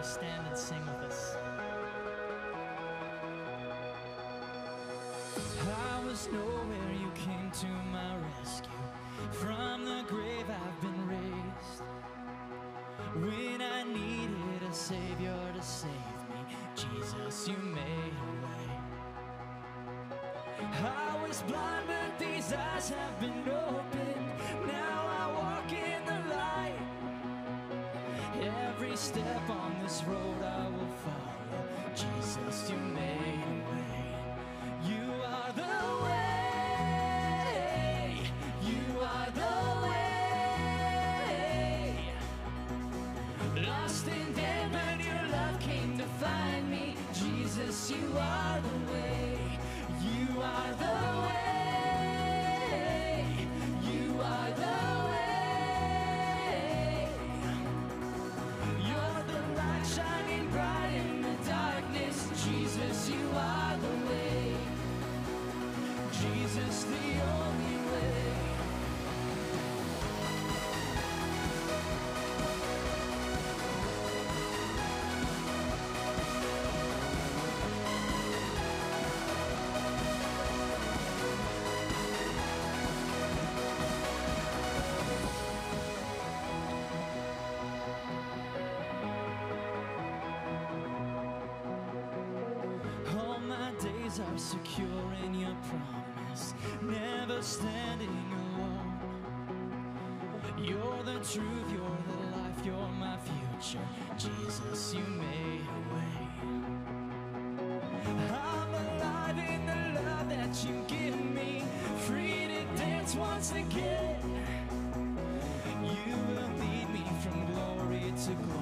stand and sing with us. I was nowhere, you came to my rescue. From the grave, I've been raised. When I needed a savior to save me, Jesus, you made a way. I was blind, but these eyes have been opened. Now step on this road I will follow. Jesus, you made secure in your promise, never standing alone. You're the truth, you're the life, you're my future. Jesus, you made a way. I'm alive in the love that you give me, free to dance once again. You will lead me from glory to glory.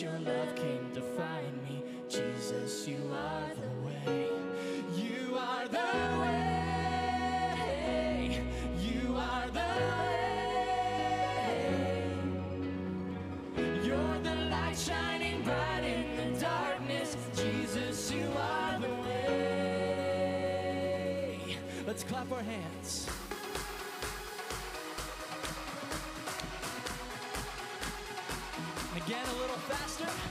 Your love came to find me. Jesus, you are the way. You are the way. You are the way. You're the light shining bright in the darkness. Jesus, you are the way. Let's clap our hands. A little faster.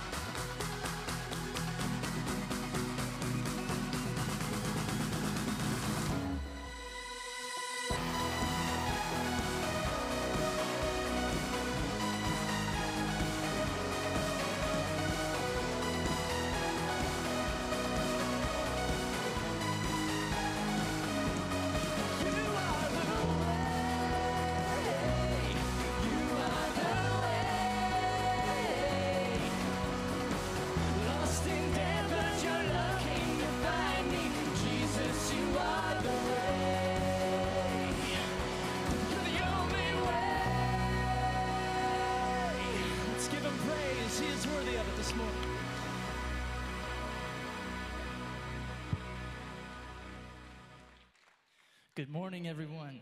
Morning, everyone.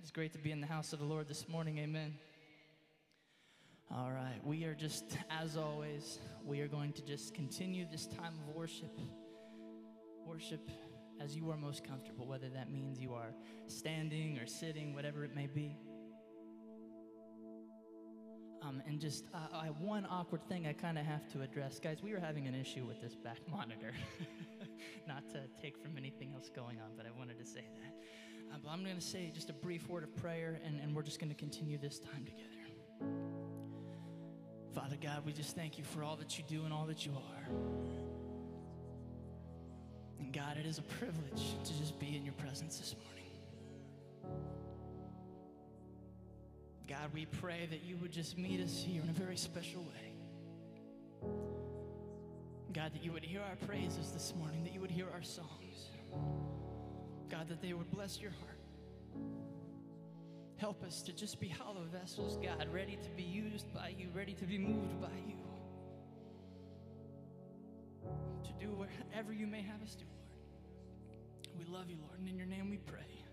It's great to be in the house of the Lord this morning. Amen. All right, we are just, as always, we are going to just continue this time of worship. Worship as you are most comfortable, whether that means you are standing or sitting, whatever it may be. Um, and just uh, I, one awkward thing I kind of have to address, guys. We are having an issue with this back monitor. Not to take from anything else going on, but I wanted to say that. Uh, but I'm going to say just a brief word of prayer, and, and we're just going to continue this time together. Father God, we just thank you for all that you do and all that you are. And God, it is a privilege to just be in your presence this morning. God, we pray that you would just meet us here in a very special way. God, that you would hear our praises this morning, that you would hear our songs. God, that they would bless your heart. Help us to just be hollow vessels, God, ready to be used by you, ready to be moved by you. To do whatever you may have us do, Lord. We love you, Lord, and in your name we pray.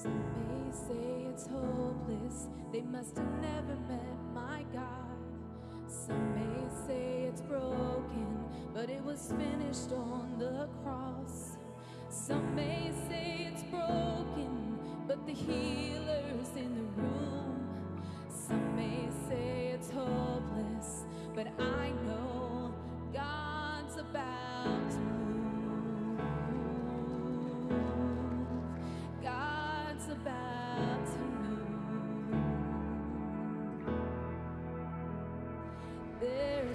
Some may say it's hopeless, they must have never met my God. Some may say it's broken, but it was finished on the cross. Some may say it's broken, but the healing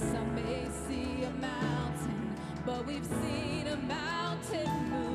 Some may see a mountain, but we've seen a mountain move.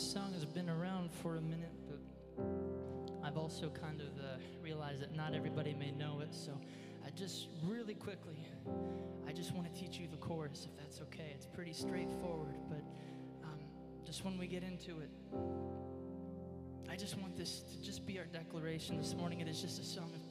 this song has been around for a minute, but I've also kind of uh, realized that not everybody may know it. So I just really quickly, I just want to teach you the chorus, if that's okay. It's pretty straightforward, but um, just when we get into it, I just want this to just be our declaration this morning. It is just a song of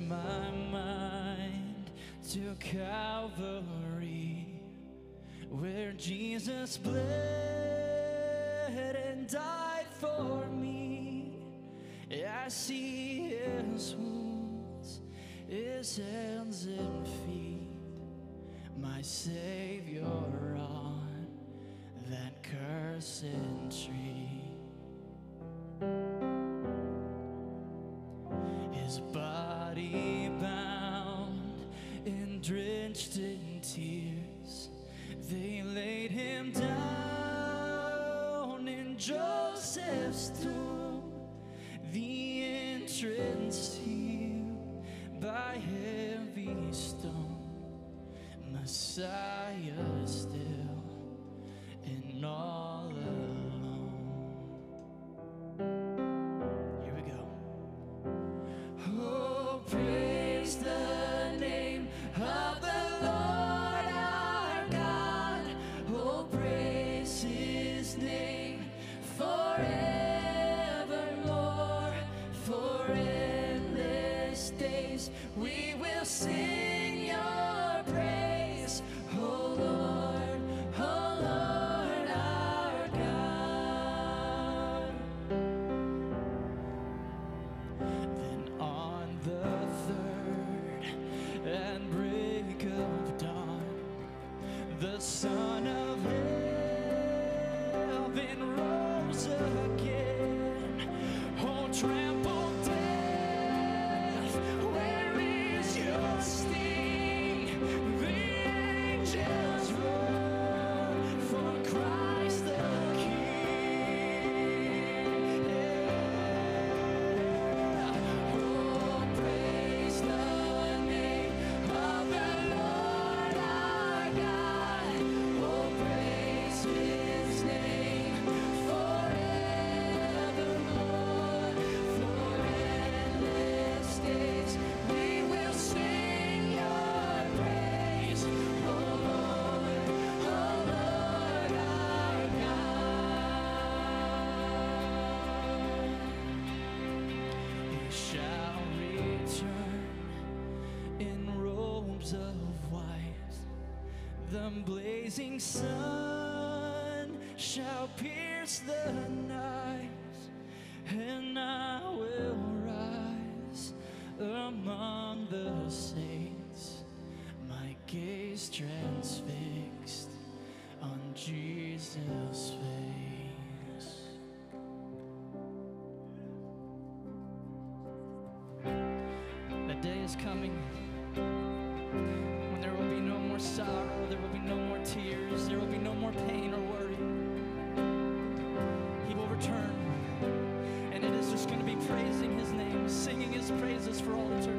my mind to Calvary, where Jesus bled and died for me. I see his wounds, his hands and feet, my Savior on that cursed. The sun shall pierce the night, and I will rise among the saints, my gaze transfixed on Jesus' face. The day is coming sorrow, there will be no more tears there will be no more pain or worry. He will return, and it is just going to be praising his name, singing his praises for all eternity.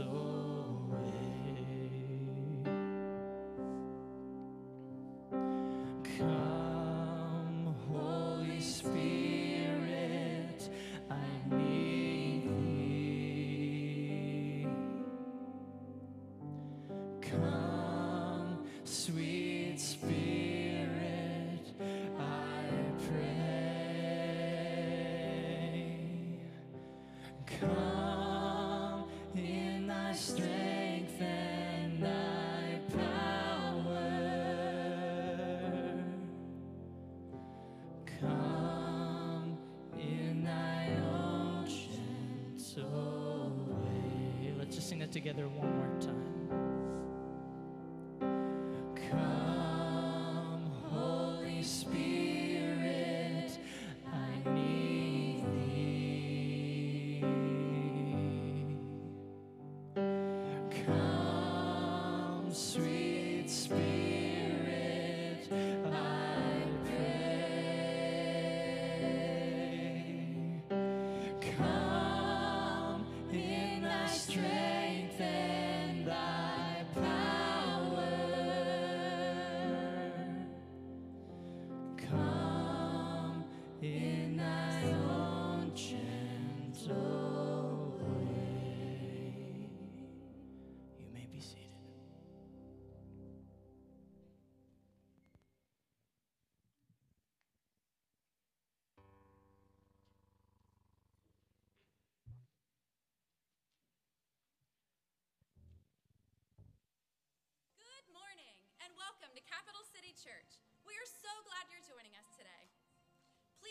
Come, together one more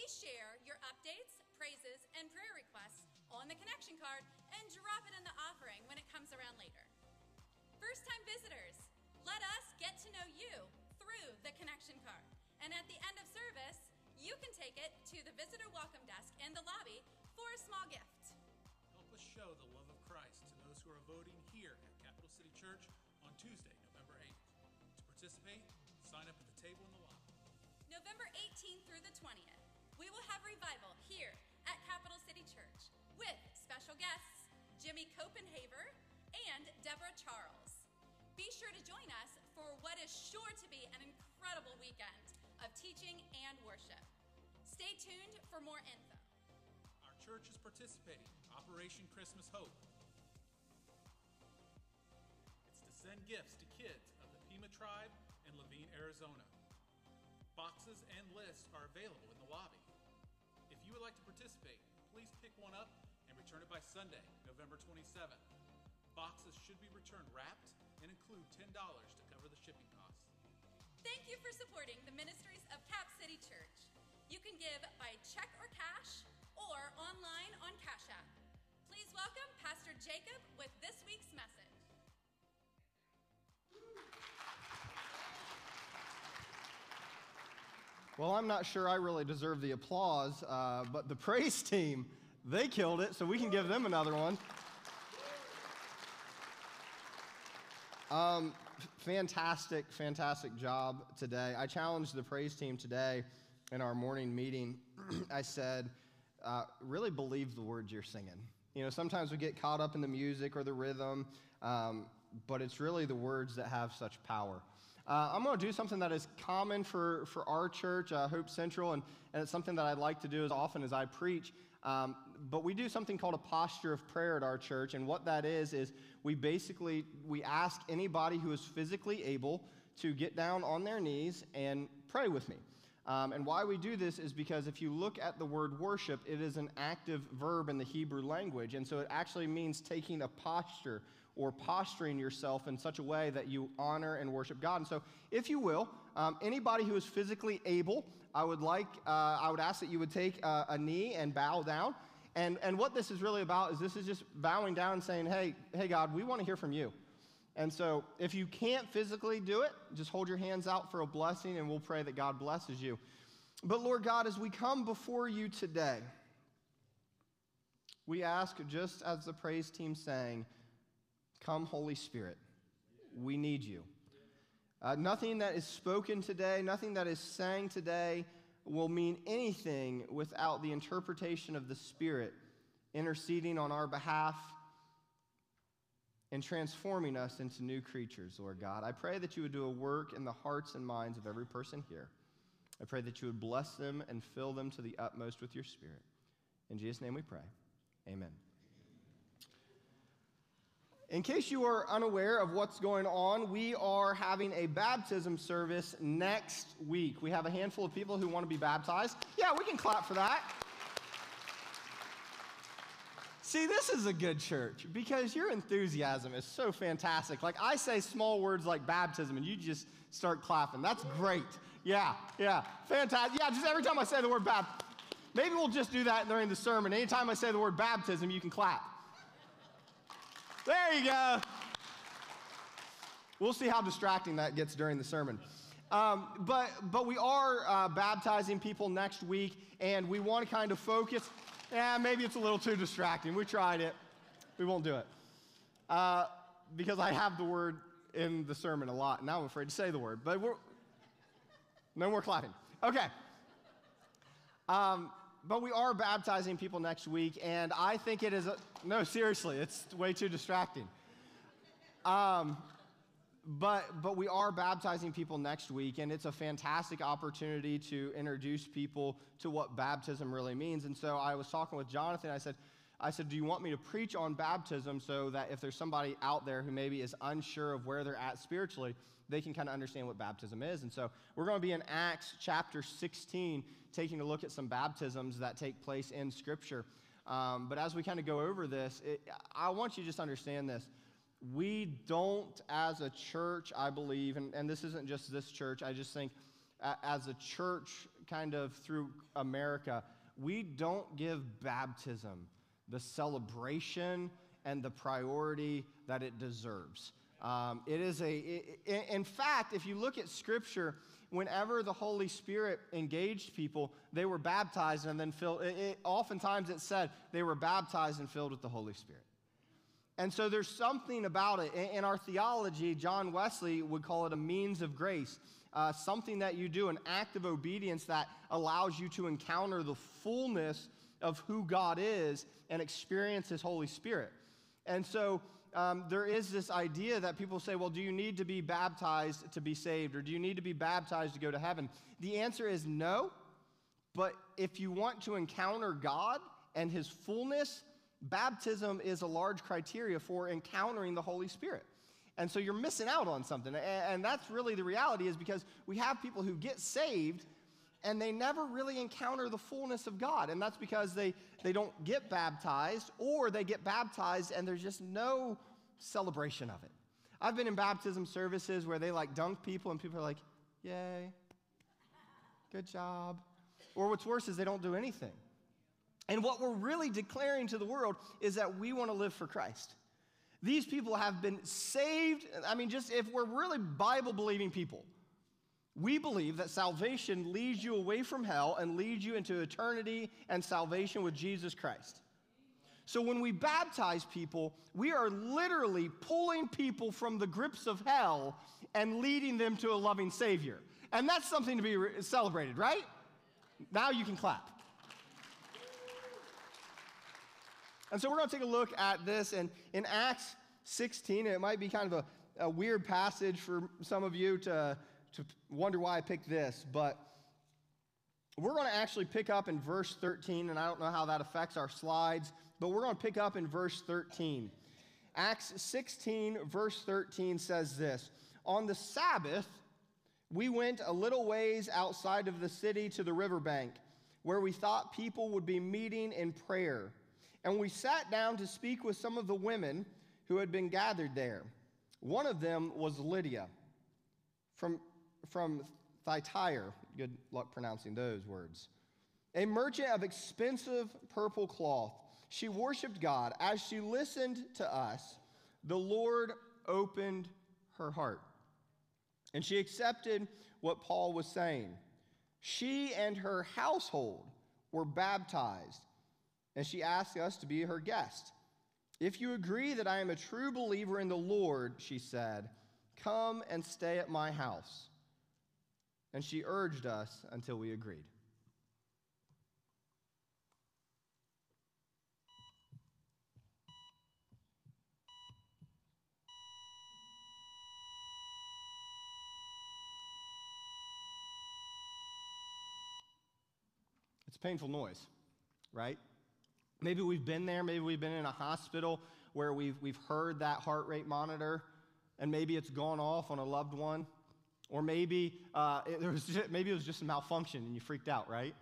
Please share your updates, praises, and prayer requests on the connection card and drop it in the offering when it comes around later. First time visitors, let us get to know you through the connection card. And at the end of service, you can take it to the visitor welcome desk in the lobby for a small gift. Help us show the love of Christ to those who are voting here at Capital City Church on Tuesday, November 8th. To participate, sign up at the table in the lobby. November 18th through the 20th, we will have revival here at Capital City Church with special guests Jimmy Copenhaver and Deborah Charles. Be sure to join us for what is sure to be an incredible weekend of teaching and worship. Stay tuned for more info. Our church is participating in Operation Christmas Hope. It's to send gifts to kids of the Pima tribe in Laveen, Arizona. Boxes and lists are available in the lobby. Like to participate, please pick one up and return it by Sunday, November 27th. Boxes should be returned wrapped and include $10 to cover the shipping costs. Thank you for supporting the ministries of Cap City Church. You can give by check or cash or online on Cash App. Please welcome Pastor Jacob with this week's message. Well, I'm not sure I really deserve the applause, uh, but the praise team, they killed it, so we can give them another one. Um, fantastic, fantastic job today. I challenged the praise team today in our morning meeting. I said, uh, really believe the words you're singing. You know, sometimes we get caught up in the music or the rhythm, um, but it's really the words that have such power. Uh, I'm going to do something that is common for, for our church, uh, Hope Central, and, and it's something that I'd like to do as often as I preach. Um, but we do something called a posture of prayer at our church, and what that is is we basically we ask anybody who is physically able to get down on their knees and pray with me. Um, and why we do this is because if you look at the word worship, it is an active verb in the Hebrew language. And so it actually means taking a posture or posturing yourself in such a way that you honor and worship God. And so, if you will, um, anybody who is physically able, I would like, uh, I would ask that you would take uh, a knee and bow down. And, and what this is really about is this is just bowing down and saying, hey, hey, God, we want to hear from you. And so, if you can't physically do it, just hold your hands out for a blessing and we'll pray that God blesses you. But Lord God, as we come before you today, we ask, just as the praise team sang, Come, Holy Spirit. We need you. Uh, nothing that is spoken today, nothing that is sang today will mean anything without the interpretation of the Spirit interceding on our behalf and transforming us into new creatures, Lord God. I pray that you would do a work in the hearts and minds of every person here. I pray that you would bless them and fill them to the utmost with your Spirit. In Jesus' name we pray. Amen. In case you are unaware of what's going on, we are having a baptism service next week. We have a handful of people who want to be baptized. Yeah, we can clap for that. See, this is a good church because your enthusiasm is so fantastic. Like, I say small words like baptism, and you just start clapping. That's great. Yeah, yeah, fantastic. Yeah, just every time I say the word baptism, maybe we'll just do that during the sermon. Anytime I say the word baptism, you can clap. There you go. We'll see how distracting that gets during the sermon. Um, but, but we are uh, baptizing people next week, and we want to kind of focus yeah, maybe it's a little too distracting. We tried it. We won't do it. Uh, because I have the word in the sermon a lot, and I'm afraid to say the word. But we're, no more clapping. Okay. Um, but we are baptizing people next week, and I think it is, a, no, seriously, it's way too distracting. Um, but, but we are baptizing people next week, and it's a fantastic opportunity to introduce people to what baptism really means. And so I was talking with Jonathan. I said, I said, Do you want me to preach on baptism so that if there's somebody out there who maybe is unsure of where they're at spiritually, they can kind of understand what baptism is? And so we're going to be in Acts chapter 16, taking a look at some baptisms that take place in Scripture. Um, but as we kind of go over this, it, I want you to just understand this we don't, as a church, I believe, and, and this isn't just this church, I just think as a church kind of through America, we don't give baptism the celebration and the priority that it deserves. Um, it is a, it, in fact, if you look at Scripture, whenever the Holy Spirit engaged people, they were baptized and then filled. It, it, oftentimes it said they were baptized and filled with the Holy Spirit. And so there's something about it. In our theology, John Wesley would call it a means of grace, uh, something that you do, an act of obedience that allows you to encounter the fullness of who God is and experience His Holy Spirit. And so um, there is this idea that people say, well, do you need to be baptized to be saved? Or do you need to be baptized to go to heaven? The answer is no. But if you want to encounter God and His fullness, baptism is a large criteria for encountering the Holy Spirit. And so you're missing out on something. And that's really the reality is because we have people who get saved and they never really encounter the fullness of God. And that's because they, they don't get baptized or they get baptized and there's just no celebration of it. I've been in baptism services where they like dunk people and people are like, yay, good job. Or what's worse is they don't do anything. And what we're really declaring to the world is that we want to live for Christ. These people have been saved. I mean, just if we're really Bible believing people, we believe that salvation leads you away from hell and leads you into eternity and salvation with Jesus Christ. So when we baptize people, we are literally pulling people from the grips of hell and leading them to a loving Savior. And that's something to be re- celebrated, right? Now you can clap. And so we're going to take a look at this. And in Acts 16, it might be kind of a, a weird passage for some of you to, to wonder why I picked this, but we're going to actually pick up in verse 13, and I don't know how that affects our slides, but we're going to pick up in verse 13. Acts 16, verse 13 says this On the Sabbath, we went a little ways outside of the city to the riverbank, where we thought people would be meeting in prayer. And we sat down to speak with some of the women who had been gathered there. One of them was Lydia from, from Thyatira. Good luck pronouncing those words. A merchant of expensive purple cloth. She worshiped God. As she listened to us, the Lord opened her heart. And she accepted what Paul was saying. She and her household were baptized and she asked us to be her guest. If you agree that I am a true believer in the Lord, she said, come and stay at my house and she urged us until we agreed. It's a painful noise, right? Maybe we've been there, maybe we've been in a hospital where we've, we've heard that heart rate monitor, and maybe it's gone off on a loved one or maybe, uh, it, was just, maybe it was just a malfunction and you freaked out, right?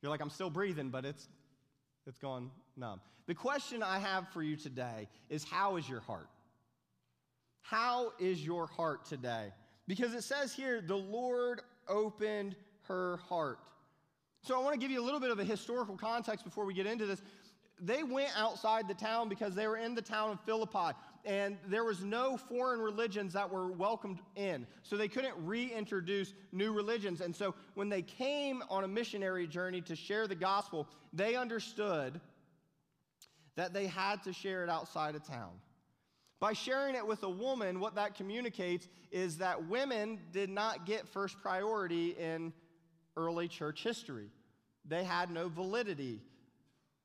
You're like, I'm still breathing, but it's, it's gone numb. The question I have for you today is how is your heart? How is your heart today? Because it says here, the Lord opened her heart. So I want to give you a little bit of a historical context before we get into this. They went outside the town because they were in the town of Philippi, and there was no foreign religions that were welcomed in. So they couldn't reintroduce new religions. And so when they came on a missionary journey to share the gospel, they understood that they had to share it outside of town. By sharing it with a woman, what that communicates is that women did not get first priority in early church history. They had no validity.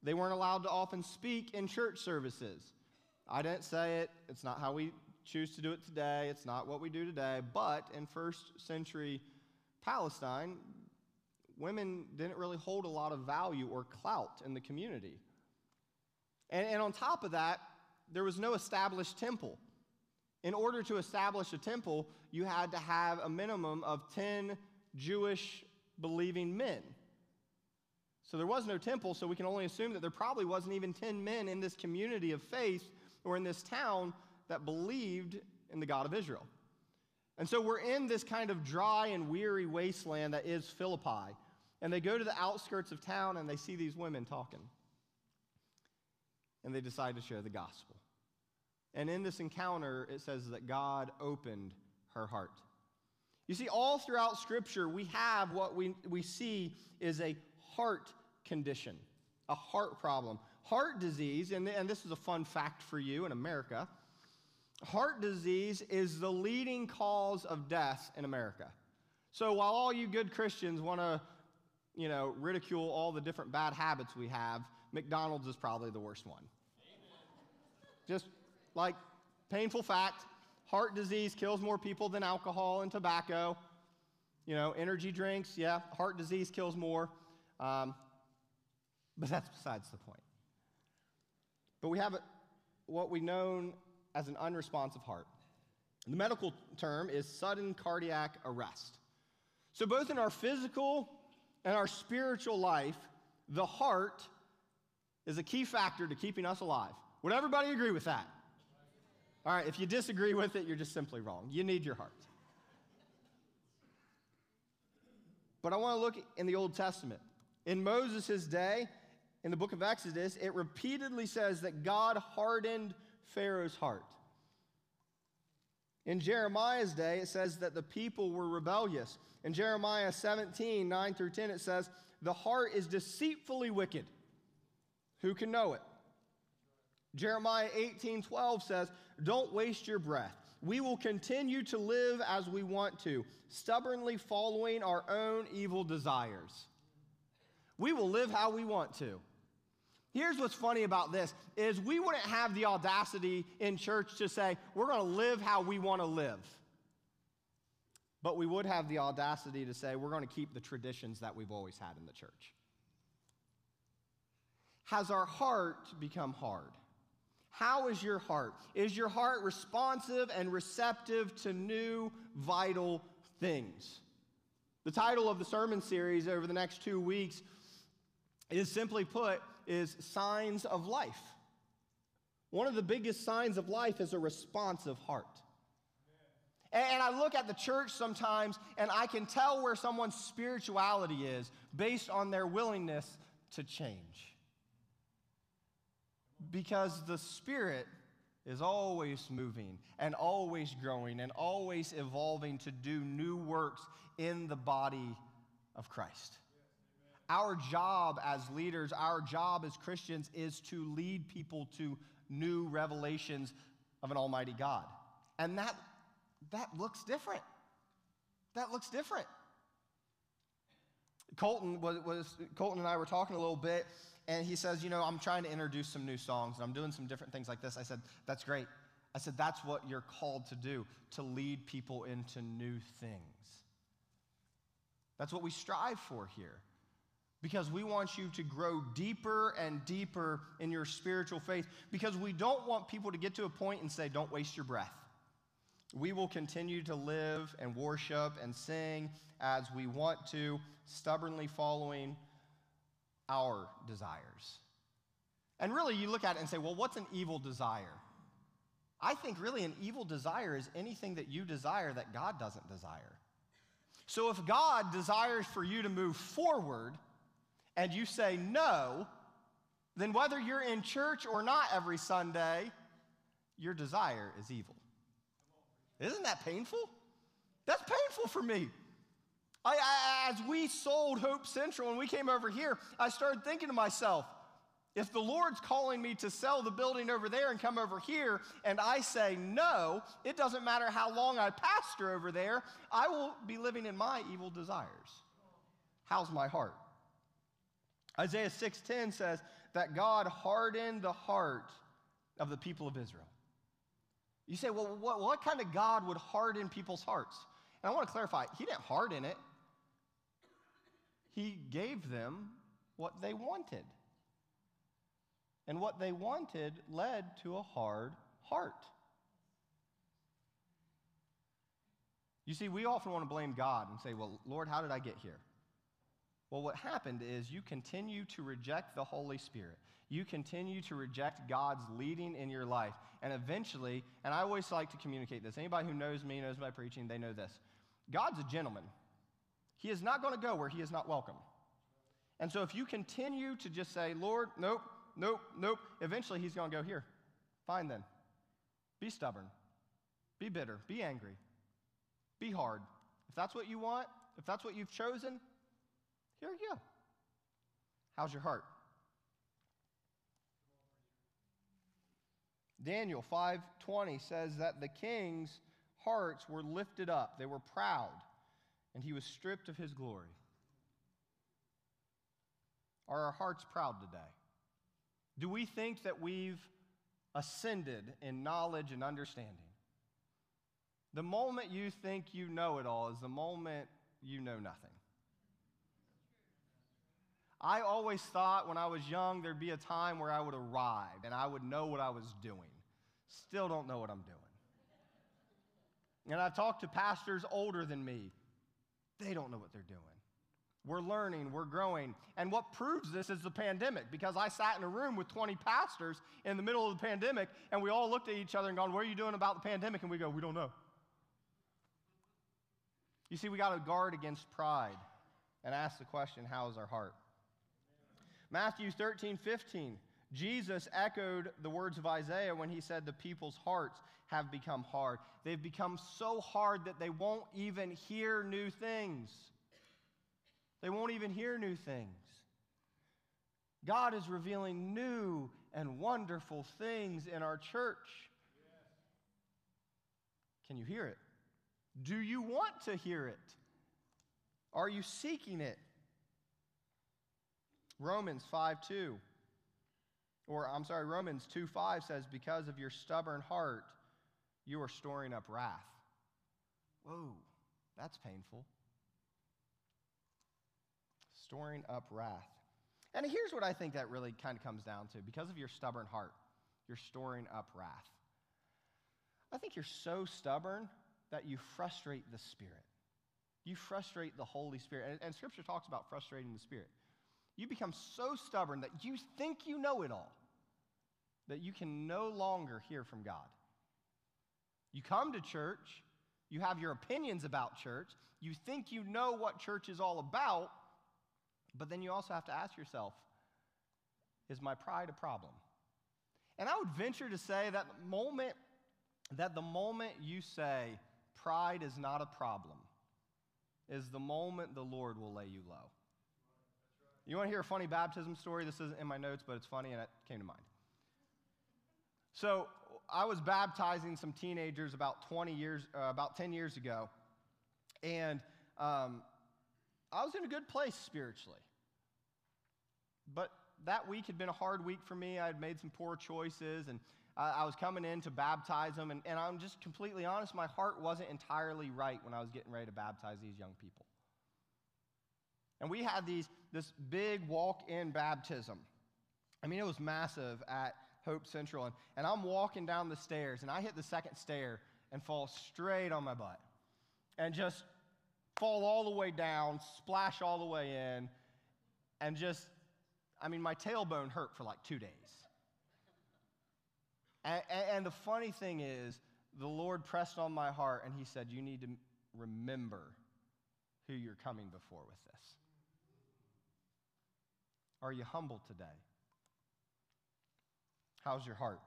They weren't allowed to often speak in church services. I didn't say it, it's not how we choose to do it today, it's not what we do today, but in first century Palestine, women didn't really hold a lot of value or clout in the community. And, and on top of that, there was no established temple. In order to establish a temple, you had to have a minimum of 10 Jewish believing men. So there was no temple, so we can only assume that there probably wasn't even 10 men in this community of faith or in this town that believed in the God of Israel. And so we're in this kind of dry and weary wasteland that is Philippi. And they go to the outskirts of town and they see these women talking. And they decide to share the gospel. And in this encounter, it says that God opened her heart. You see, all throughout Scripture, we have what we, we see is a heart condition, a heart problem. Heart disease, and, and this is a fun fact for you in America heart disease is the leading cause of death in America. So while all you good Christians want to, you know, ridicule all the different bad habits we have, McDonald's is probably the worst one. Just like painful fact, heart disease kills more people than alcohol and tobacco. You know, energy drinks, yeah, heart disease kills more. Um, but that's besides the point. But we have what we know as an unresponsive heart. The medical term is sudden cardiac arrest. So, both in our physical and our spiritual life, the heart is a key factor to keeping us alive. Would everybody agree with that? All right, if you disagree with it, you're just simply wrong. You need your heart. But I want to look in the Old Testament. In Moses' day, in the book of Exodus, it repeatedly says that God hardened Pharaoh's heart. In Jeremiah's day, it says that the people were rebellious. In Jeremiah 17, 9 through 10, it says, The heart is deceitfully wicked. Who can know it? Jeremiah 18, 12 says, Don't waste your breath. We will continue to live as we want to, stubbornly following our own evil desires. We will live how we want to. Here's what's funny about this is we wouldn't have the audacity in church to say, we're going to live how we want to live. But we would have the audacity to say, we're going to keep the traditions that we've always had in the church. Has our heart become hard? How is your heart? Is your heart responsive and receptive to new vital things? The title of the sermon series over the next two weeks is simply put, is signs of life. One of the biggest signs of life is a responsive heart. And I look at the church sometimes and I can tell where someone's spirituality is based on their willingness to change. Because the Spirit is always moving and always growing and always evolving to do new works in the body of Christ. Our job as leaders, our job as Christians is to lead people to new revelations of an almighty God. And that that looks different. That looks different. Colton was, was Colton and I were talking a little bit and he says, You know, I'm trying to introduce some new songs and I'm doing some different things like this. I said, That's great. I said, That's what you're called to do, to lead people into new things. That's what we strive for here. Because we want you to grow deeper and deeper in your spiritual faith because we don't want people to get to a point and say, Don't waste your breath. We will continue to live and worship and sing as we want to, stubbornly following our desires. And really, you look at it and say, Well, what's an evil desire? I think really an evil desire is anything that you desire that God doesn't desire. So if God desires for you to move forward, and you say no, then whether you're in church or not every Sunday, your desire is evil. Isn't that painful? That's painful for me. I, I, as we sold Hope Central and we came over here, I started thinking to myself, if the Lord's calling me to sell the building over there and come over here, and I say no, it doesn't matter how long I pastor over there, I will be living in my evil desires. How's my heart? Isaiah 6:10 says that God hardened the heart of the people of Israel. You say, well, what, what kind of God would harden people's hearts? And I want to clarify, He didn't harden it, He gave them what they wanted. And what they wanted led to a hard heart. You see, we often want to blame God and say, well, Lord, how did I get here? Well, what happened is you continue to reject the Holy Spirit. You continue to reject God's leading in your life. And eventually, and I always like to communicate this. Anybody who knows me, knows my preaching, they know this. God's a gentleman. He is not going to go where he is not welcome. And so if you continue to just say, Lord, nope, nope, nope, eventually he's going to go, here, fine then. Be stubborn. Be bitter. Be angry. Be hard. If that's what you want, if that's what you've chosen, here you go. How's your heart? Daniel 5:20 says that the king's hearts were lifted up. They were proud, and he was stripped of his glory. Are our hearts proud today? Do we think that we've ascended in knowledge and understanding? The moment you think you know it all is the moment you know nothing. I always thought when I was young there'd be a time where I would arrive and I would know what I was doing. Still don't know what I'm doing. And I've talked to pastors older than me. They don't know what they're doing. We're learning, we're growing. And what proves this is the pandemic because I sat in a room with 20 pastors in the middle of the pandemic and we all looked at each other and gone, What are you doing about the pandemic? And we go, We don't know. You see, we got to guard against pride and ask the question, How is our heart? Matthew 13, 15. Jesus echoed the words of Isaiah when he said, The people's hearts have become hard. They've become so hard that they won't even hear new things. They won't even hear new things. God is revealing new and wonderful things in our church. Can you hear it? Do you want to hear it? Are you seeking it? Romans 5 2. Or, I'm sorry, Romans 2 5 says, Because of your stubborn heart, you are storing up wrath. Whoa, that's painful. Storing up wrath. And here's what I think that really kind of comes down to because of your stubborn heart, you're storing up wrath. I think you're so stubborn that you frustrate the Spirit. You frustrate the Holy Spirit. And, and Scripture talks about frustrating the Spirit. You become so stubborn that you think you know it all, that you can no longer hear from God. You come to church, you have your opinions about church, you think you know what church is all about, but then you also have to ask yourself is my pride a problem? And I would venture to say that the moment that the moment you say pride is not a problem is the moment the Lord will lay you low. You want to hear a funny baptism story? This isn't in my notes, but it's funny and it came to mind. So, I was baptizing some teenagers about 20 years, uh, about 10 years ago, and um, I was in a good place spiritually. But that week had been a hard week for me. I had made some poor choices, and I, I was coming in to baptize them, and, and I'm just completely honest, my heart wasn't entirely right when I was getting ready to baptize these young people. And we had these this big walk in baptism. I mean, it was massive at Hope Central. And, and I'm walking down the stairs, and I hit the second stair and fall straight on my butt and just fall all the way down, splash all the way in, and just, I mean, my tailbone hurt for like two days. And, and, the funny thing is, the Lord pressed on my heart and He said, You need to remember who you're coming before with this. Are you humble today? How's your heart?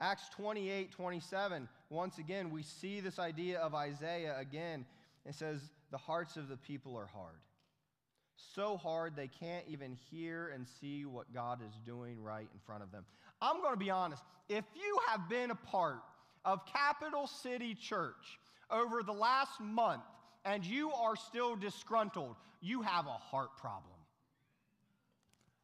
Acts 28 27, once again, we see this idea of Isaiah again. It says, The hearts of the people are hard. So hard they can't even hear and see what God is doing right in front of them. I'm going to be honest. If you have been a part of Capital City Church over the last month and you are still disgruntled, you have a heart problem.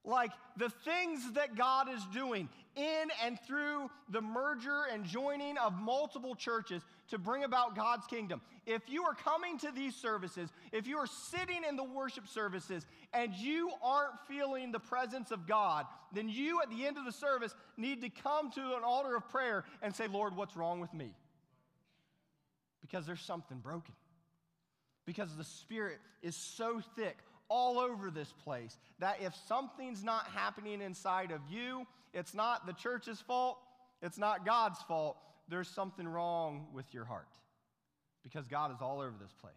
Like the things that God is doing in and through the merger and joining of multiple churches to bring about God's kingdom. If you are coming to these services, if you are sitting in the worship services and you aren't feeling the presence of God, then you at the end of the service need to come to an altar of prayer and say, Lord, what's wrong with me? Because there's something broken. Because the Spirit is so thick all over this place that if something's not happening inside of you, it's not the church's fault, it's not God's fault. There's something wrong with your heart because God is all over this place.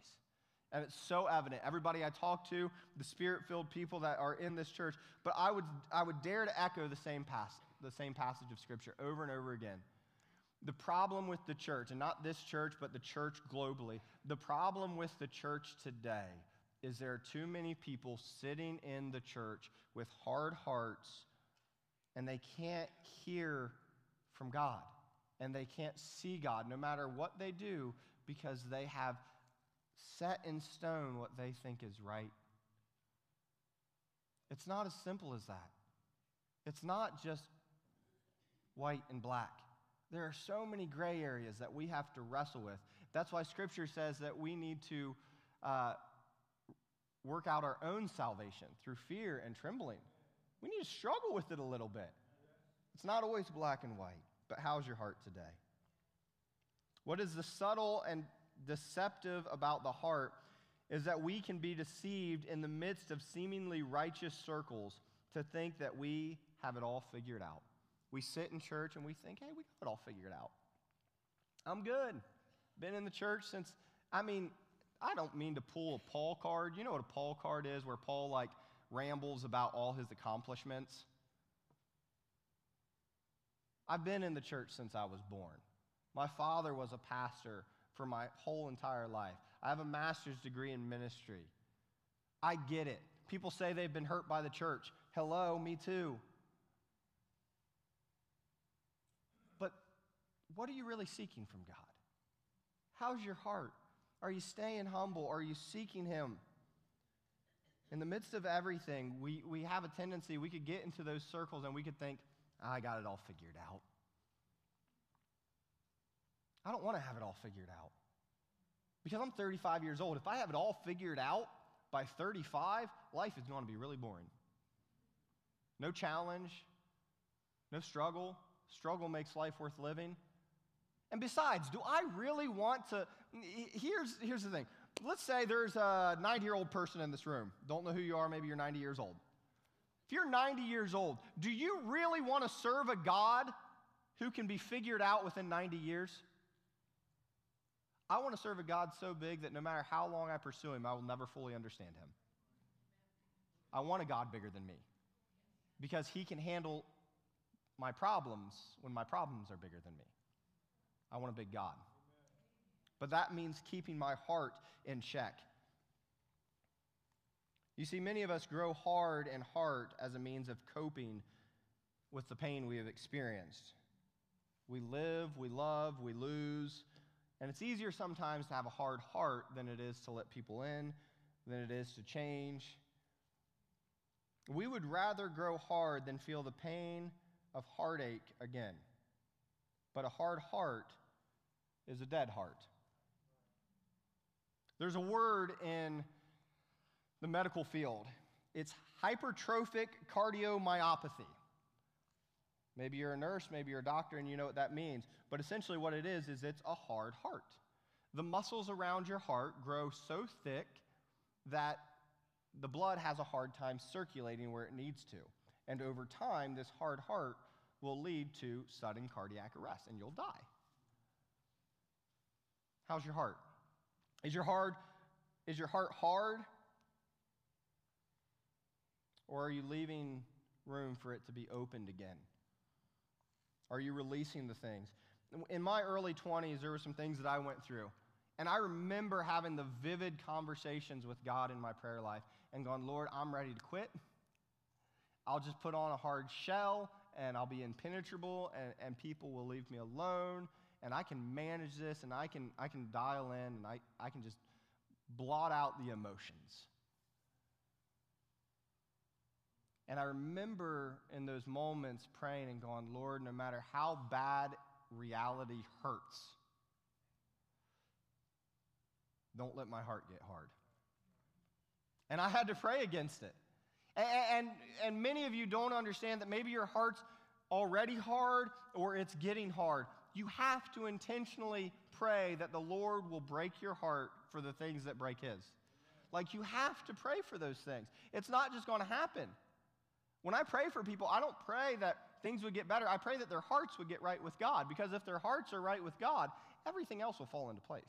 And it's so evident. Everybody I talk to, the spirit filled people that are in this church, but I would, I would dare to echo the same, pas- the same passage of Scripture over and over again. The problem with the church, and not this church, but the church globally, the problem with the church today is there are too many people sitting in the church with hard hearts and they can't hear from God and they can't see God no matter what they do because they have set in stone what they think is right. It's not as simple as that. It's not just white and black. There are so many gray areas that we have to wrestle with. That's why Scripture says that we need to uh, work out our own salvation through fear and trembling. We need to struggle with it a little bit. It's not always black and white, but how's your heart today? What is the subtle and deceptive about the heart is that we can be deceived in the midst of seemingly righteous circles to think that we have it all figured out. We sit in church and we think, hey, we got it all figured out. I'm good. Been in the church since, I mean, I don't mean to pull a Paul card. You know what a Paul card is, where Paul like rambles about all his accomplishments? I've been in the church since I was born. My father was a pastor for my whole entire life. I have a master's degree in ministry. I get it. People say they've been hurt by the church. Hello, me too. But what are you really seeking from God? How's your heart? Are you staying humble? Are you seeking Him? In the midst of everything, we, we have a tendency, we could get into those circles and we could think, I got it all figured out. I don't want to have it all figured out. Because I'm 35 years old. If I have it all figured out by 35, life is going to be really boring. No challenge, no struggle. Struggle makes life worth living. And besides, do I really want to? Here's, here's the thing. Let's say there's a 90 year old person in this room. Don't know who you are, maybe you're 90 years old. If you're 90 years old, do you really want to serve a God who can be figured out within 90 years? I want to serve a God so big that no matter how long I pursue him, I will never fully understand him. I want a God bigger than me because he can handle my problems when my problems are bigger than me. I want a big God. But that means keeping my heart in check. You see, many of us grow hard and heart as a means of coping with the pain we have experienced. We live, we love, we lose, and it's easier sometimes to have a hard heart than it is to let people in, than it is to change. We would rather grow hard than feel the pain of heartache again. But a hard heart is a dead heart. There's a word in the medical field. It's hypertrophic cardiomyopathy. Maybe you're a nurse, maybe you're a doctor, and you know what that means. But essentially, what it is, is it's a hard heart. The muscles around your heart grow so thick that the blood has a hard time circulating where it needs to. And over time, this hard heart will lead to sudden cardiac arrest, and you'll die. How's your heart? Is your heart is your heart hard? Or are you leaving room for it to be opened again? Are you releasing the things? In my early 20s, there were some things that I went through. And I remember having the vivid conversations with God in my prayer life and going, Lord, I'm ready to quit. I'll just put on a hard shell and I'll be impenetrable and, and people will leave me alone and I can manage this and I can, I can dial in and I, I can just blot out the emotions. And I remember in those moments praying and going, Lord, no matter how bad reality hurts, don't let my heart get hard. And I had to pray against it. And, and, and many of you don't understand that maybe your heart's already hard or it's getting hard. You have to intentionally pray that the Lord will break your heart for the things that break His. Like you have to pray for those things. It's not just going to happen. When I pray for people, I don't pray that things would get better. I pray that their hearts would get right with God because if their hearts are right with God, everything else will fall into place.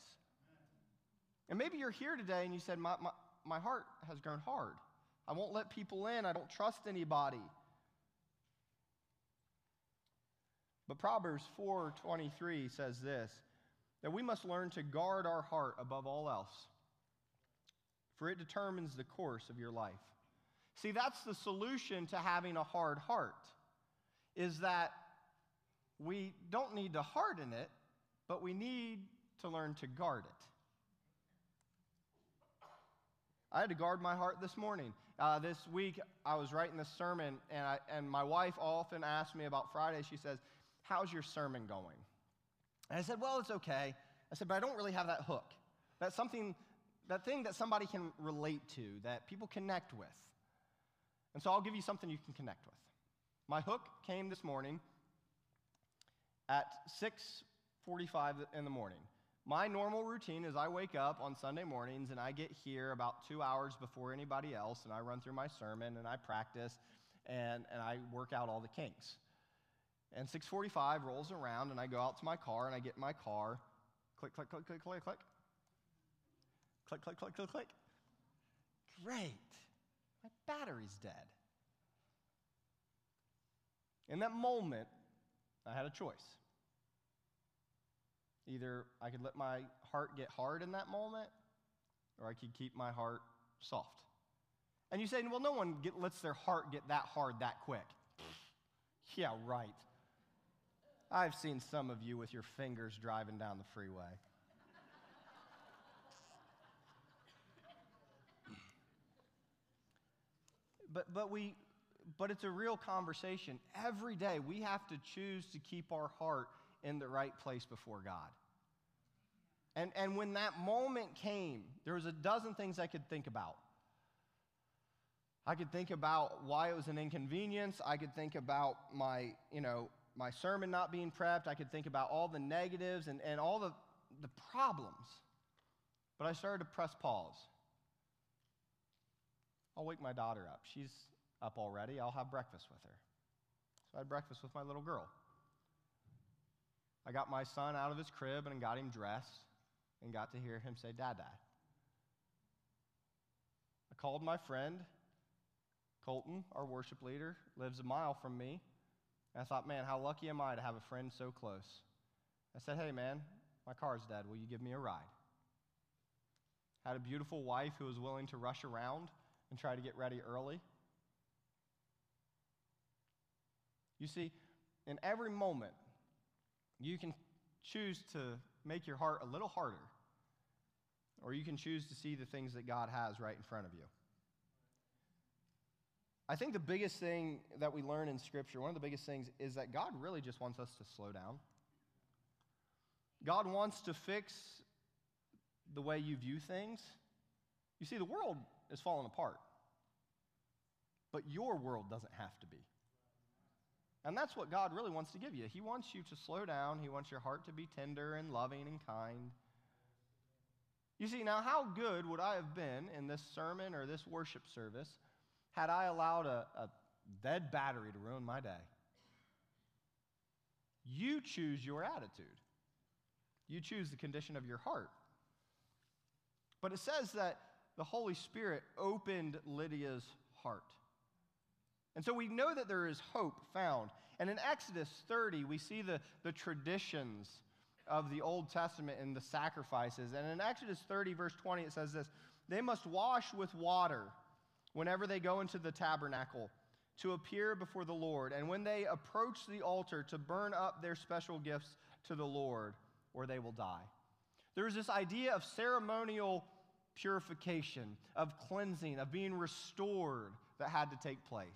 And maybe you're here today and you said, My, my, my heart has grown hard. I won't let people in. I don't trust anybody. But Proverbs 4:23 says this that we must learn to guard our heart above all else, for it determines the course of your life. See, that's the solution to having a hard heart, is that we don't need to harden it, but we need to learn to guard it. I had to guard my heart this morning. Uh, this week, I was writing this sermon, and, I, and my wife often asks me about Friday. She says, How's your sermon going? And I said, Well, it's okay. I said, But I don't really have that hook. That's something, that thing that somebody can relate to, that people connect with. And so I'll give you something you can connect with. My hook came this morning at 6:45 in the morning. My normal routine is I wake up on Sunday mornings and I get here about two hours before anybody else, and I run through my sermon and I practice and, and I work out all the kinks. And 6:45 rolls around and I go out to my car and I get in my car. Click, click, click, click, click, click. Click, click, click, click, click. Great. My battery's dead. In that moment, I had a choice. Either I could let my heart get hard in that moment, or I could keep my heart soft. And you say, well, no one get, lets their heart get that hard that quick. yeah, right. I've seen some of you with your fingers driving down the freeway. but, but, we, but it's a real conversation. Every day we have to choose to keep our heart in the right place before God. And, and when that moment came, there was a dozen things I could think about. I could think about why it was an inconvenience. I could think about my, you know, my sermon not being prepped. I could think about all the negatives and, and all the, the problems. But I started to press pause. I'll wake my daughter up. She's up already. I'll have breakfast with her. So I had breakfast with my little girl. I got my son out of his crib and got him dressed and got to hear him say, Dada. I called my friend, Colton, our worship leader, lives a mile from me. And I thought, man, how lucky am I to have a friend so close? I said, hey, man, my car's dead. Will you give me a ride? Had a beautiful wife who was willing to rush around and try to get ready early. You see, in every moment, you can choose to make your heart a little harder, or you can choose to see the things that God has right in front of you. I think the biggest thing that we learn in Scripture, one of the biggest things, is that God really just wants us to slow down. God wants to fix the way you view things. You see, the world is falling apart. But your world doesn't have to be. And that's what God really wants to give you. He wants you to slow down, He wants your heart to be tender and loving and kind. You see, now, how good would I have been in this sermon or this worship service had I allowed a, a dead battery to ruin my day? You choose your attitude, you choose the condition of your heart. But it says that the Holy Spirit opened Lydia's heart. And so we know that there is hope found. And in Exodus 30, we see the, the traditions of the Old Testament and the sacrifices. And in Exodus 30, verse 20, it says this They must wash with water whenever they go into the tabernacle to appear before the Lord, and when they approach the altar to burn up their special gifts to the Lord, or they will die. There's this idea of ceremonial purification, of cleansing, of being restored that had to take place,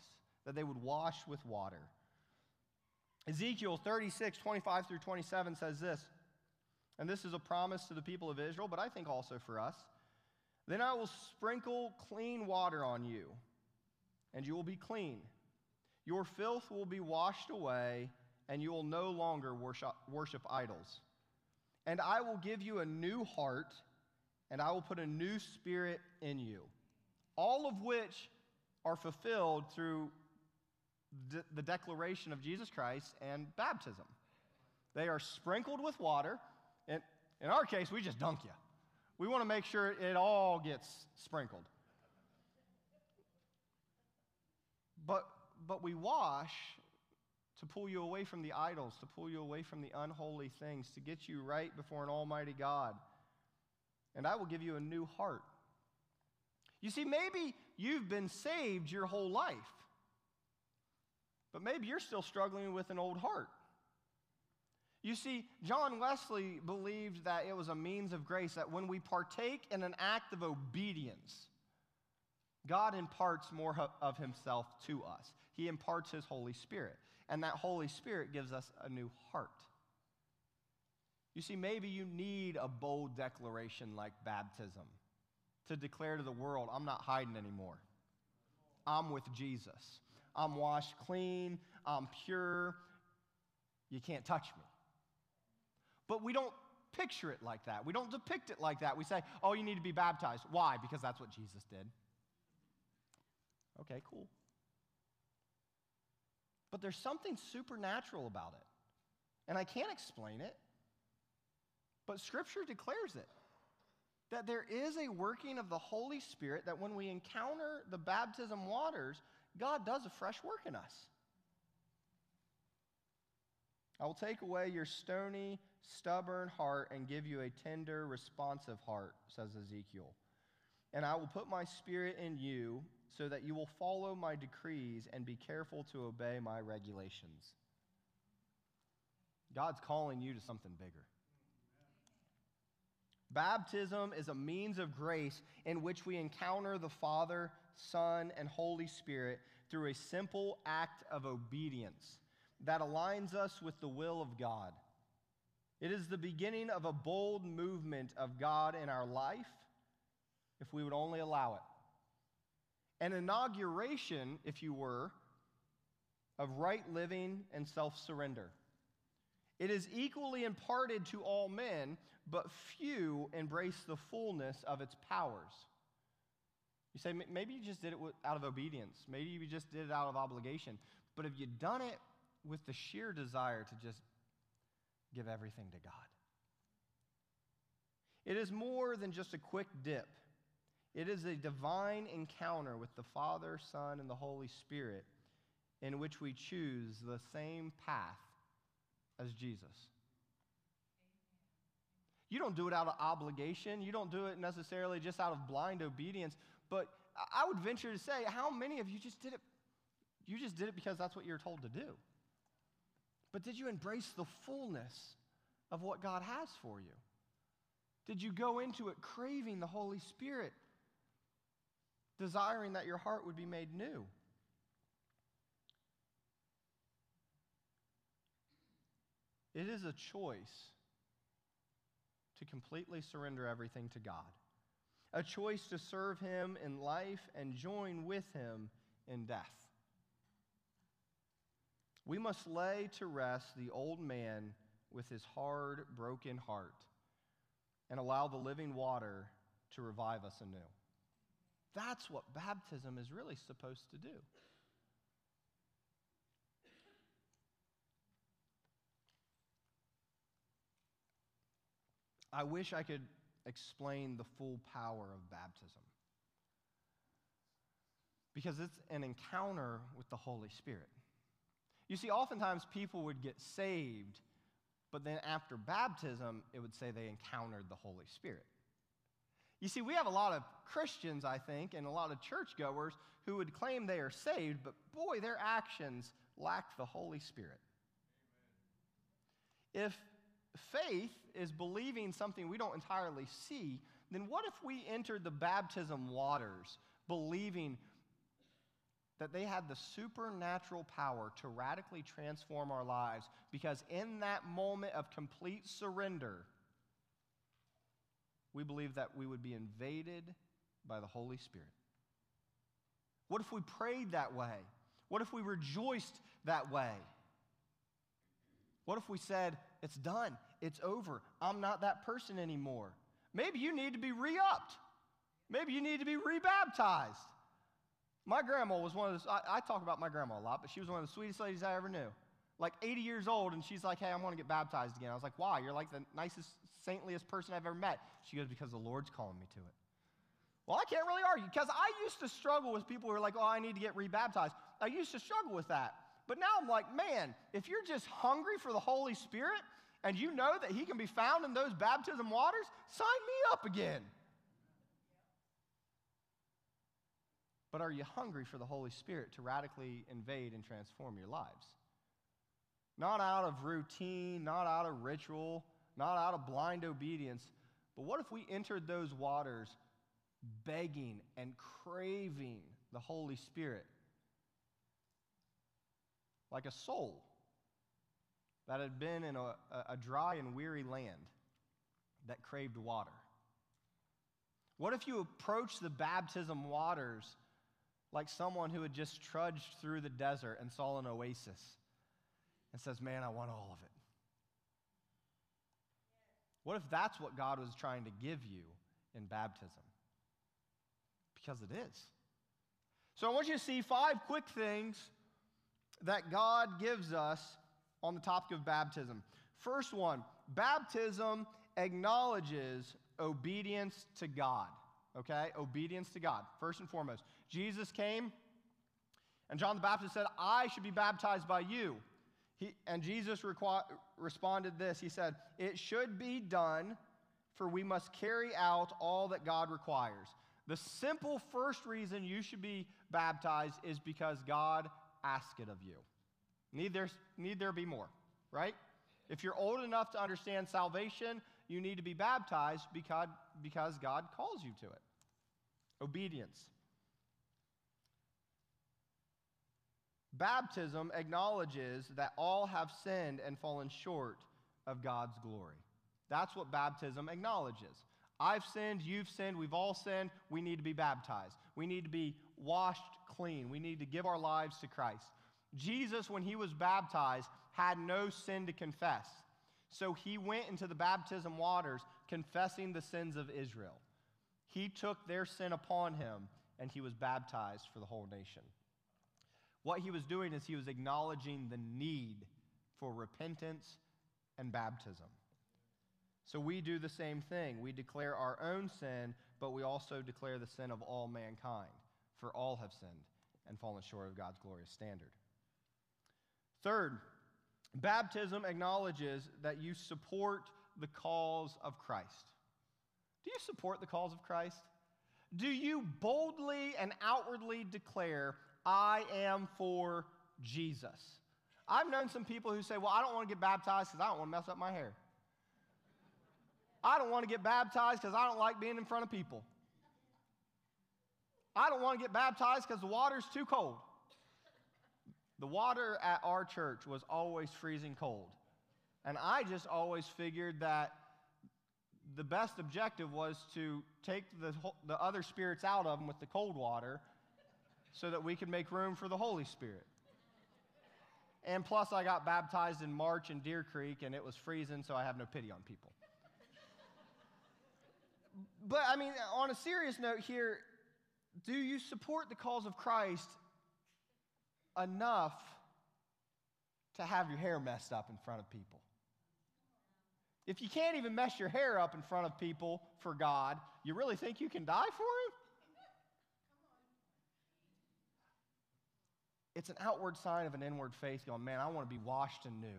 that they would wash with water. Ezekiel 36, 25 through 27 says this, and this is a promise to the people of Israel, but I think also for us. Then I will sprinkle clean water on you, and you will be clean. Your filth will be washed away, and you will no longer worship, worship idols. And I will give you a new heart, and I will put a new spirit in you. All of which are fulfilled through de- the declaration of Jesus Christ and baptism. They are sprinkled with water. And in our case, we just dunk you. We want to make sure it all gets sprinkled. But, but we wash to pull you away from the idols, to pull you away from the unholy things, to get you right before an almighty God. And I will give you a new heart. You see, maybe you've been saved your whole life, but maybe you're still struggling with an old heart. You see, John Wesley believed that it was a means of grace, that when we partake in an act of obedience, God imparts more of himself to us. He imparts his Holy Spirit, and that Holy Spirit gives us a new heart. You see, maybe you need a bold declaration like baptism to declare to the world, I'm not hiding anymore. I'm with Jesus. I'm washed clean. I'm pure. You can't touch me. But we don't picture it like that. We don't depict it like that. We say, oh, you need to be baptized. Why? Because that's what Jesus did. Okay, cool. But there's something supernatural about it. And I can't explain it, but Scripture declares it. That there is a working of the Holy Spirit that when we encounter the baptism waters, God does a fresh work in us. I will take away your stony, stubborn heart and give you a tender, responsive heart, says Ezekiel. And I will put my spirit in you so that you will follow my decrees and be careful to obey my regulations. God's calling you to something bigger. Baptism is a means of grace in which we encounter the Father, Son, and Holy Spirit through a simple act of obedience that aligns us with the will of God. It is the beginning of a bold movement of God in our life if we would only allow it. An inauguration, if you were, of right living and self surrender. It is equally imparted to all men, but few embrace the fullness of its powers. You say, maybe you just did it out of obedience. Maybe you just did it out of obligation. But have you done it with the sheer desire to just give everything to God? It is more than just a quick dip. It is a divine encounter with the Father, Son, and the Holy Spirit in which we choose the same path as Jesus. You don't do it out of obligation. You don't do it necessarily just out of blind obedience. But I would venture to say, how many of you just did it? You just did it because that's what you're told to do. But did you embrace the fullness of what God has for you? Did you go into it craving the Holy Spirit, desiring that your heart would be made new? It is a choice to completely surrender everything to God. a choice to serve him in life and join with him in death. We must lay to rest the old man with his hard, broken heart and allow the living water to revive us anew. That's what baptism is really supposed to do. I wish I could explain the full power of baptism because it's an encounter with the Holy Spirit. You see, oftentimes people would get saved, but then after baptism, it would say they encountered the Holy Spirit. You see, we have a lot of Christians, I think, and a lot of churchgoers who would claim they are saved, but boy, their actions lack the Holy Spirit. If faith is believing something we don't entirely see, then what if we entered the baptism waters believing that they had the supernatural power to radically transform our lives because in that moment of complete surrender, we believe that we would be invaded by the Holy Spirit. What if we prayed that way? What if we rejoiced that way? What if we said, It's done, it's over, I'm not that person anymore? Maybe you need to be re upped. Maybe you need to be rebaptized. My grandma was one of those, I, I, talk about my grandma a lot, but she was one of the sweetest ladies I ever knew. Like 80 years old, and she's like, hey, I want to get baptized again. I was like, why? You're like the nicest, saintliest person I've ever met. She goes, because the Lord's calling me to it. Well, I can't really argue, because I used to struggle with people who are like, oh, I need to get rebaptized. I used to struggle with that. But now I'm like, man, if you're just hungry for the Holy Spirit and you know that He can be found in those baptism waters, sign me up again. But are you hungry for the Holy Spirit to radically invade and transform your lives? Not out of routine, not out of ritual, not out of blind obedience, but what if we entered those waters begging and craving the Holy Spirit like a soul that had been in a, a dry and weary land that craved water? What if you approach the baptism waters like someone who had just trudged through the desert and saw an oasis and says, Man, I want all of it? What if that's what God was trying to give you in baptism? Because it is. So I want you to see five quick things that God gives us on the topic of baptism. First one baptism acknowledges obedience to God okay? Obedience to God, first and foremost. Jesus came, and John the Baptist said, I should be baptized by you. He, and Jesus requ- responded this He said, It should be done, for we must carry out all that God requires. The simple first reason you should be baptized is because God asked it of you. Need there, need there be more, right? If you're old enough to understand salvation, you need to be baptized because, because God calls you to it. Obedience. Baptism acknowledges that all have sinned and fallen short of God's glory. That's what baptism acknowledges. I've sinned, you've sinned, we've all sinned. We need to be baptized. We need to be washed clean. We need to give our lives to Christ. Jesus, when he was baptized, had no sin to confess. So he went into the baptism waters confessing the sins of Israel. He took their sin upon him and he was baptized for the whole nation. What he was doing is he was acknowledging the need for repentance and baptism. So we do the same thing. We declare our own sin, but we also declare the sin of all mankind, for all have sinned and fallen short of God's glorious standard. Third, baptism acknowledges that you support the cause of Christ. Do you support the cause of Christ? Do you boldly and outwardly declare, I am for Jesus? I've known some people who say, Well, I don't want to get baptized because I don't want to mess up my hair. I don't want to get baptized because I don't like being in front of people. I don't want to get baptized because the water's too cold. The water at our church was always freezing cold. And I just always figured that the best objective was to take the, the other spirits out of them with the cold water so that we could make room for the Holy Spirit. And plus, I got baptized in March in Deer Creek and it was freezing, so I have no pity on people. but I mean, on a serious note here, do you support the cause of Christ enough to have your hair messed up in front of people? If you can't even mess your hair up in front of people for God, you really think you can die for Him? It's an outward sign of an inward faith going, man, I want to be washed and anew.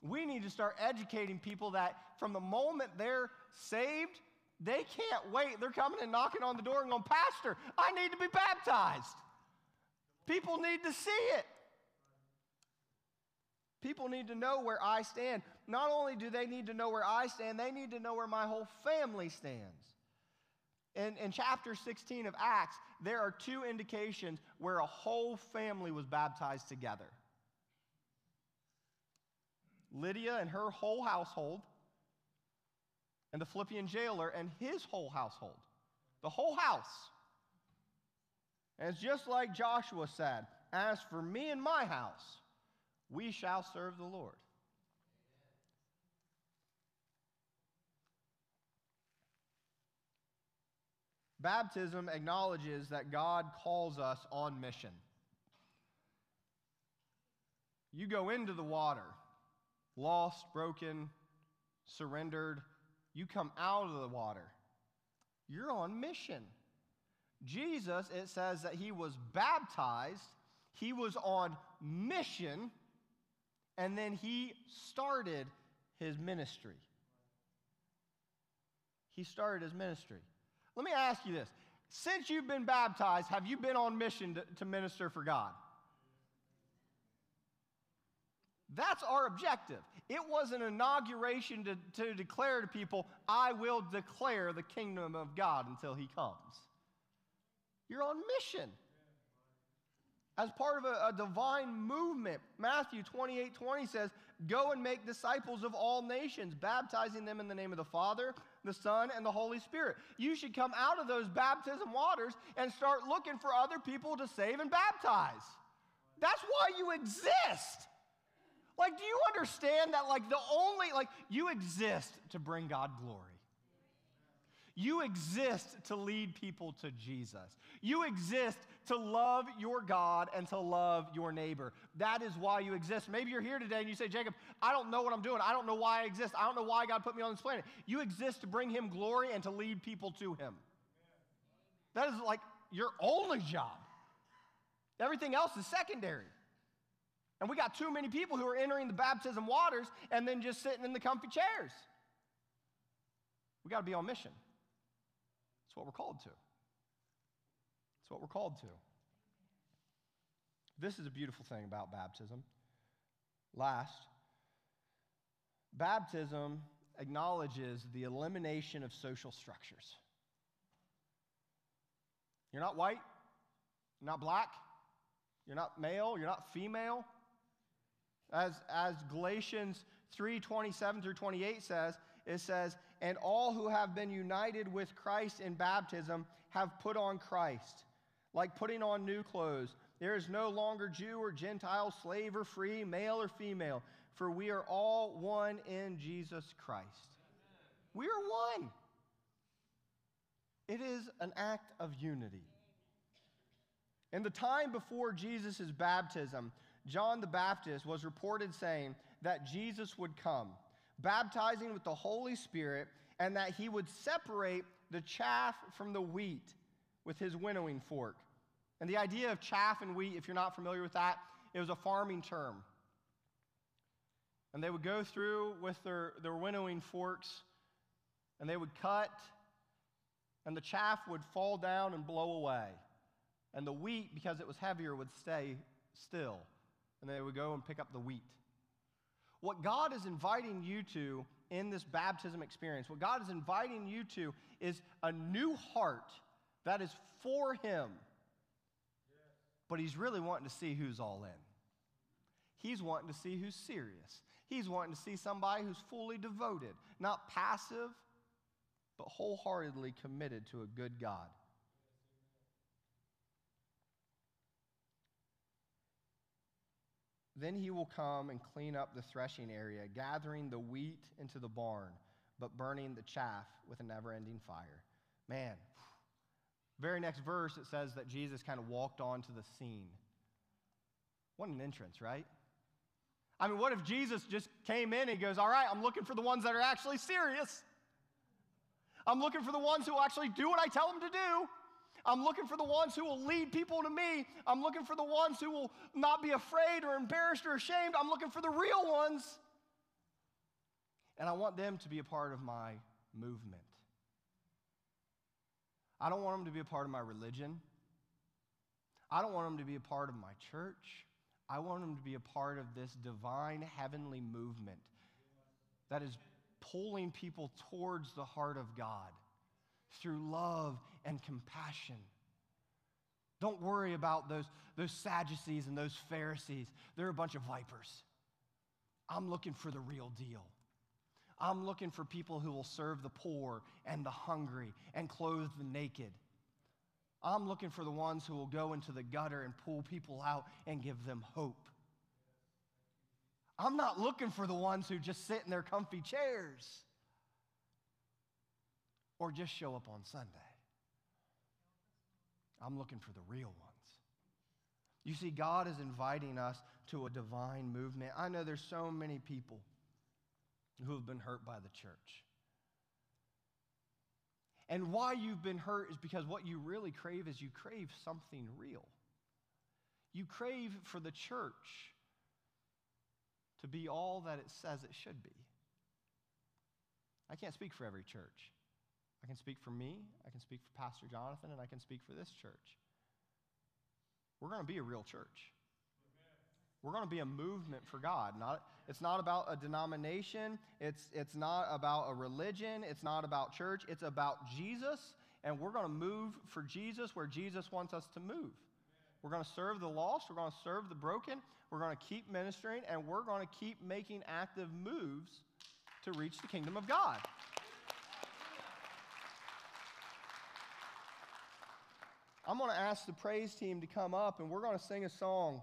We need to start educating people that from the moment they're saved, they can't wait. They're coming and knocking on the door and going, Pastor, I need to be baptized. People need to see it. People need to know where I stand. Not only do they need to know where I stand, they need to know where my whole family stands. In, in chapter 16 of Acts, there are two indications where a whole family was baptized together Lydia and her whole household, and the Philippian jailer and his whole household. The whole house. And it's just like Joshua said As for me and my house, we shall serve the Lord. Baptism acknowledges that God calls us on mission. You go into the water, lost, broken, surrendered. You come out of the water. You're on mission. Jesus, it says that he was baptized, he was on mission, and then he started his ministry. He started his ministry. Let me ask you this. Since you've been baptized, have you been on mission to, to minister for God? That's our objective. It was an inauguration to, to declare to people, I will declare the kingdom of God until he comes. You're on mission. As part of a, a, divine movement, Matthew 28 20 says, Go and make disciples of all nations, baptizing them in the name of the Father, the Son, and the Holy Spirit. You should come out of those baptism waters and start looking for other people to save and baptize. That's why you exist. Like, do you understand that, like, the only, like, you exist to bring God glory? You exist to lead people to Jesus. You exist to love your God and to love your neighbor. That is why you exist. Maybe you're here today and you say, Jacob, I don't know what I'm doing. I don't know why I exist. I don't know why God put me on this planet. You exist to bring Him glory and to lead people to Him. That is like your only job. Everything else is secondary. And we got too many people who are entering the baptism waters and then just sitting in the comfy chairs. We got to be on mission. That's what we're called to. That's what we're called to. This is a beautiful thing about baptism. Last, baptism acknowledges the elimination of social structures. You're not white, you're not black, you're not male, you're not female. As, as Galatians 3 27 through 28 says, it says, And all who have been united with Christ in baptism have put on Christ, like putting on new clothes. There is no longer Jew or Gentile, slave or free, male or female, for we are all one in Jesus Christ. We are one. It is an act of unity. In the time before Jesus' baptism, John the Baptist was reported saying that Jesus would come, baptizing with the Holy Spirit, and that he would separate the chaff from the wheat with his winnowing fork. And the idea of chaff and wheat, if you're not familiar with that, it was a farming term. And they would go through with their, their winnowing forks, and they would cut, and the chaff would fall down and blow away. And the wheat, because it was heavier, would stay still and they would go and pick up the wheat. What God is inviting you to in this baptism experience, what God is inviting you to is a new heart that is for Him. But He's really wanting to see who's all in. He's wanting to see who's serious. He's wanting to see somebody who's fully devoted, not passive, but wholeheartedly committed to a good God. Then he will come and clean up the threshing area, gathering the wheat into the barn, but burning the chaff with a never ending fire. Man, very next verse it says that Jesus kind of walked onto the scene. What an entrance, right? I mean, what if Jesus just came in and goes, All right, I'm looking for the ones that are actually serious. I'm looking for the ones who actually do what I tell them to do. I'm looking for the ones who will lead people to me. I'm looking for the ones who will not be afraid or embarrassed or ashamed. I'm looking for the real ones. And I want them to be a part of my movement. I don't want them to be a part of my religion. I don't want them to be a part of my church. I want them to be a part of this divine heavenly movement that is pulling people towards the heart of God through love and compassion. Don't worry about those, those Sadducees and those Pharisees. They're a bunch of vipers. I'm looking for the real deal. I'm looking for people who will serve the poor and the hungry and clothe the naked. I'm looking for the ones who will go into the gutter and pull people out and give them hope. I'm not looking for the ones who just sit in their comfy chairs or just show up on Sunday. I'm looking for the real ones. You see, God is inviting us to a divine movement. I know there's so many people who have been hurt by the church. And why you've been hurt is because what you really crave is you crave something real. You crave for the church to be all that it says it should be. I can't speak for every church. I can speak for me, I can speak for Pastor Jonathan, and I can speak for this church. We're going to be a real church. We're going to be a movement for God. Not, it's not about a denomination, it's, it's not about a religion, it's not about church, it's about Jesus, and we're going to move for Jesus where Jesus wants us to move. We're going to serve the lost, we're going to serve the broken, we're going to keep ministering, and we're going to keep making active moves to reach the kingdom of God. I'm going to ask the praise team to come up and we're going to sing a song.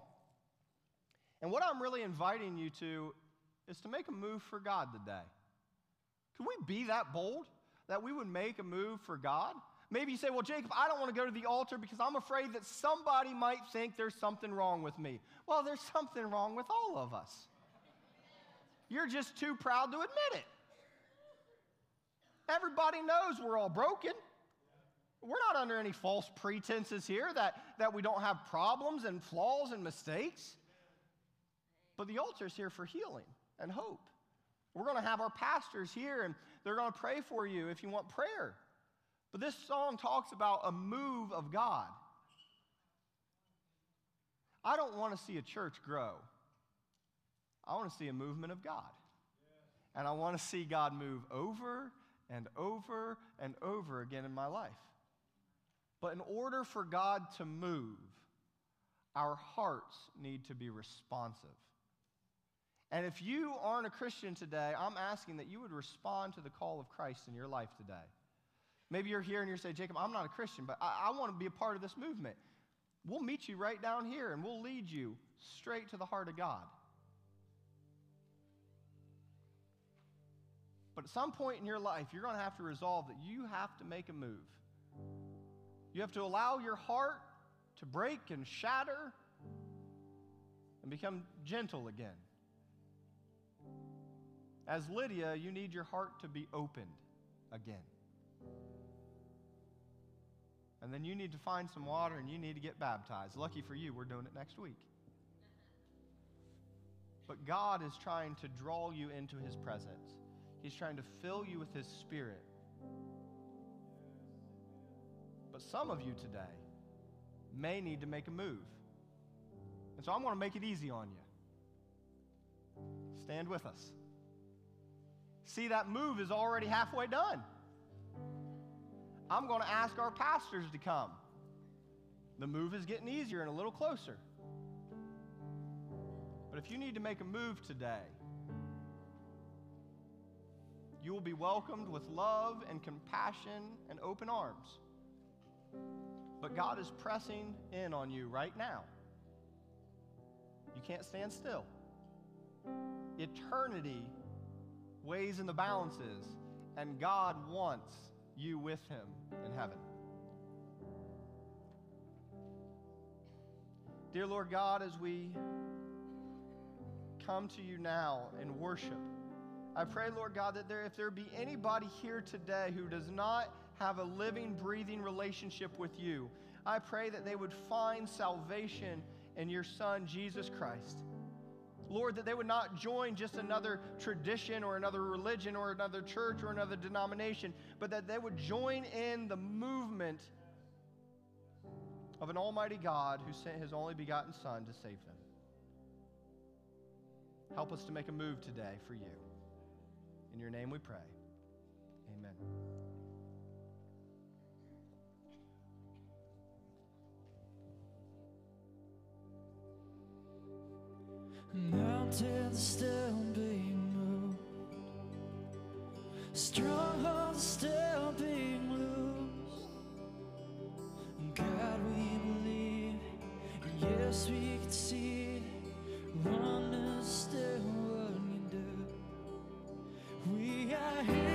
And what I'm really inviting you to is to make a move for God today. Can we be that bold that we would make a move for God? Maybe you say, Well, Jacob, I don't want to go to the altar because I'm afraid that somebody might think there's something wrong with me. Well, there's something wrong with all of us. You're just too proud to admit it. Everybody knows we're all broken. We're not under any false pretenses here that, that we don't have problems and flaws and mistakes. But the altar is here for healing and hope. We're going to have our pastors here and they're going to pray for you if you want prayer. But this song talks about a move of God. I don't want to see a church grow. I want to see a movement of God. And I want to see God move over and over and over again in my life. But in order for God to move, our hearts need to be responsive. And if you aren't a Christian today, I'm asking that you would respond to the call of Christ in your life today. Maybe you're here and you're saying, Jacob, I'm not a Christian, but I, I want to be a part of this movement. We'll meet you right down here and we'll lead you straight to the heart of God. But at some point in your life, you're going to have to resolve that you have to make a move. You have to allow your heart to break and shatter and become gentle again. As Lydia, you need your heart to be opened again. And then you need to find some water and you need to get baptized. Lucky for you, we're doing it next week. But God is trying to draw you into His presence, He's trying to fill you with His Spirit. But some of you today may need to make a move. And so I'm going to make it easy on you. Stand with us. See, that move is already halfway done. I'm going to ask our pastors to come. The move is getting easier and a little closer. But if you need to make a move today, you will be welcomed with love and compassion and open arms. But God is pressing in on you right now. You can't stand still. Eternity weighs in the balances, and God wants you with Him in heaven. Dear Lord God, as we come to you now in worship, I pray, Lord God, that there, if there be anybody here today who does not have a living, breathing relationship with you, I pray that they would find salvation in your Son, Jesus Christ. Lord, that they would not join just another tradition or another religion or another church or another denomination, but that they would join in the movement of an almighty God who sent his only begotten Son to save them. Help us to make a move today for you. In your name we pray. Amen. Mm. Mountains still being moved, strongholds still being loosed. God, we believe, yes, we can see wonders still what you do. We are here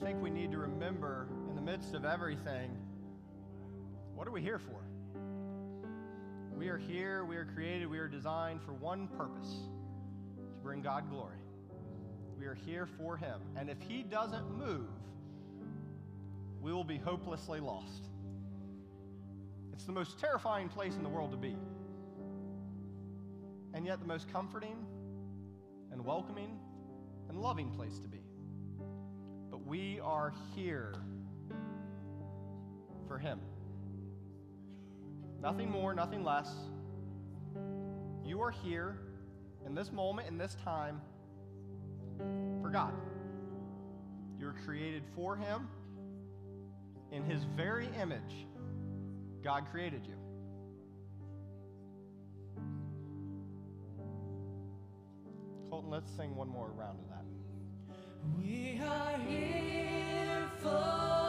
think we need to remember in the midst of everything what are we here for? We are here, we are created, we are designed for one purpose to bring God glory. We are here for Him. And if He doesn't move, we will be hopelessly lost. It's the most terrifying place in the world to be. And yet, the most comforting and welcoming and loving place to be. Are here for Him. Nothing more, nothing less. You are here in this moment, in this time, for God. You were created for Him. In His very image, God created you. Colton, let's sing one more round of that. We are here for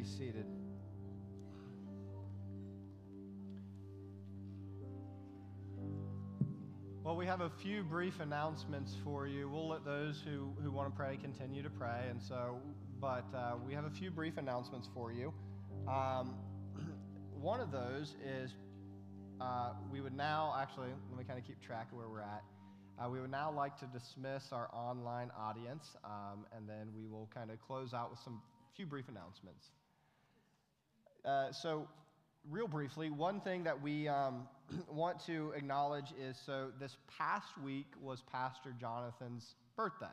be seated. Well, we have a few brief announcements for you. We'll let those who, who want to pray continue to pray. And so, but uh, we have a few brief announcements for you. Um, one of those is uh, we would now actually, let me kind of keep track of where we're at. Uh, we would now like to dismiss our online audience, um, and then we will kind of close out with some few brief announcements. Uh, so, real briefly, one thing that we um, want to acknowledge is so this past week was Pastor Jonathan's birthday.